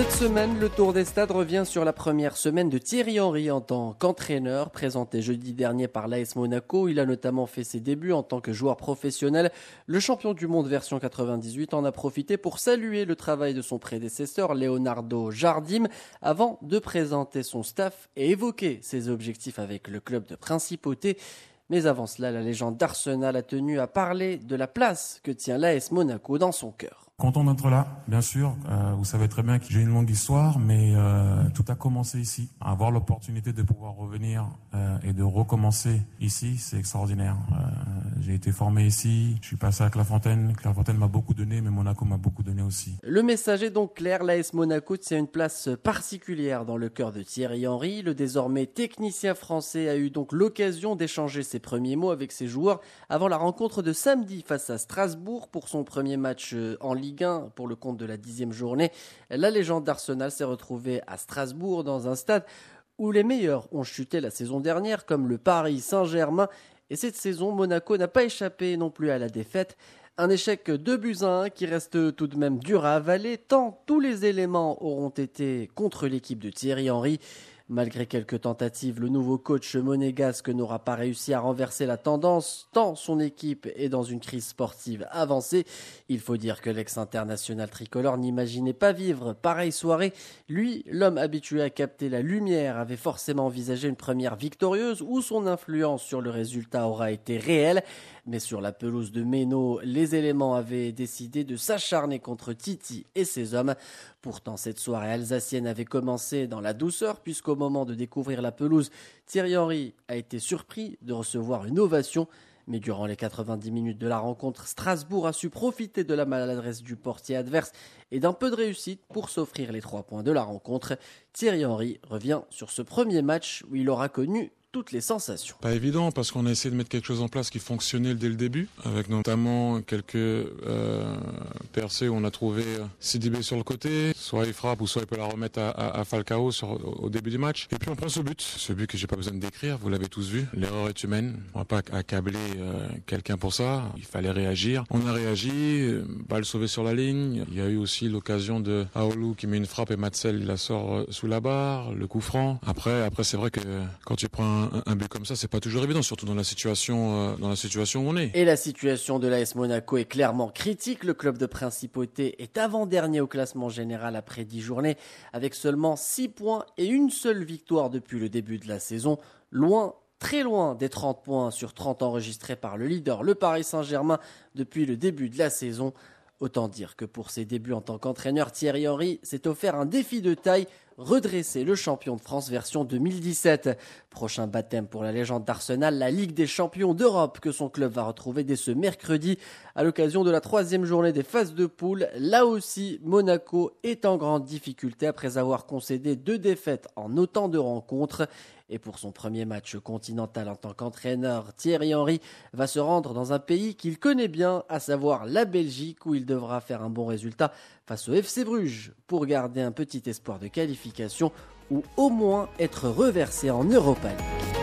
Cette semaine, le Tour des Stades revient sur la première semaine de Thierry Henry en tant qu'entraîneur. Présenté jeudi dernier par l'AS Monaco, il a notamment fait ses débuts en tant que joueur professionnel. Le champion du monde version 98 en a profité pour saluer le travail de son prédécesseur Leonardo Jardim avant de présenter son staff et évoquer ses objectifs avec le club de principauté. Mais avant cela, la légende d'Arsenal a tenu à parler de la place que tient l'AS Monaco dans son cœur. Content d'être là, bien sûr. Euh, vous savez très bien que j'ai une longue histoire, mais euh, tout a commencé ici. Avoir l'opportunité de pouvoir revenir euh, et de recommencer ici, c'est extraordinaire. J'ai été formé ici, je suis passé à Clairefontaine. Clairefontaine m'a beaucoup donné, mais Monaco m'a beaucoup donné aussi. Le message est donc clair, l'AS Monaco tient une place particulière dans le cœur de Thierry Henry. Le désormais technicien français a eu donc l'occasion d'échanger ses premiers mots avec ses joueurs avant la rencontre de samedi face à Strasbourg pour son premier match en Ligue pour le compte de la dixième journée. La légende d'Arsenal s'est retrouvée à Strasbourg dans un stade où les meilleurs ont chuté la saison dernière, comme le Paris Saint-Germain. Et cette saison, Monaco n'a pas échappé non plus à la défaite. Un échec de buts à 1 qui reste tout de même dur à avaler, tant tous les éléments auront été contre l'équipe de Thierry Henry. Malgré quelques tentatives, le nouveau coach monégasque n'aura pas réussi à renverser la tendance, tant son équipe est dans une crise sportive avancée. Il faut dire que l'ex-international tricolore n'imaginait pas vivre pareille soirée. Lui, l'homme habitué à capter la lumière, avait forcément envisagé une première victorieuse où son influence sur le résultat aura été réelle. Mais sur la pelouse de Méno, les éléments avaient décidé de s'acharner contre Titi et ses hommes. Pourtant, cette soirée alsacienne avait commencé dans la douceur, puisqu'au moment de découvrir la pelouse, Thierry Henry a été surpris de recevoir une ovation. Mais durant les 90 minutes de la rencontre, Strasbourg a su profiter de la maladresse du portier adverse et d'un peu de réussite pour s'offrir les trois points de la rencontre. Thierry Henry revient sur ce premier match où il aura connu toutes les sensations. Pas évident parce qu'on a essayé de mettre quelque chose en place qui fonctionnait dès le début, avec notamment quelques euh, percées où on a trouvé euh, Sidibé sur le côté, soit il frappe ou soit il peut la remettre à, Falcao au début du match. Et puis on prend ce but, ce but que j'ai pas besoin de décrire, vous l'avez tous vu. L'erreur est humaine, on va pas accabler euh, quelqu'un pour ça. Il fallait réagir. On a réagi, balle sauvée sur la ligne. Il y a eu aussi l'occasion de Aoulou qui met une frappe et Matzel la sort sous la barre, le coup franc. Après, après c'est vrai que quand tu prends un, but comme ça, c'est pas toujours évident, surtout dans la situation, euh, dans la situation où on est. Et la situation de l'AS Monaco est clairement critique. Le club de principauté est avant-dernier au classement général après 10 journées, avec seulement 6 points et une seule victoire depuis le début de la saison. Loin très loin des 30 points sur 30 enregistrés par le leader, le Paris Saint-Germain, depuis le début de la saison. Autant dire que pour ses débuts en tant qu'entraîneur, Thierry Henry s'est offert un défi de taille, redresser le champion de France version 2017. Prochain baptême pour la légende d'Arsenal, la Ligue des champions d'Europe que son club va retrouver dès ce mercredi à l'occasion de la troisième journée des phases de poule. Là aussi, Monaco est en grande difficulté après avoir concédé deux défaites en autant de rencontres. Et pour son premier match continental en tant qu'entraîneur, Thierry Henry va se rendre dans un pays qu'il connaît bien, à savoir la Belgique, où il devra faire un bon résultat face au FC Bruges pour garder un petit espoir de ou au moins être reversé en Europa League.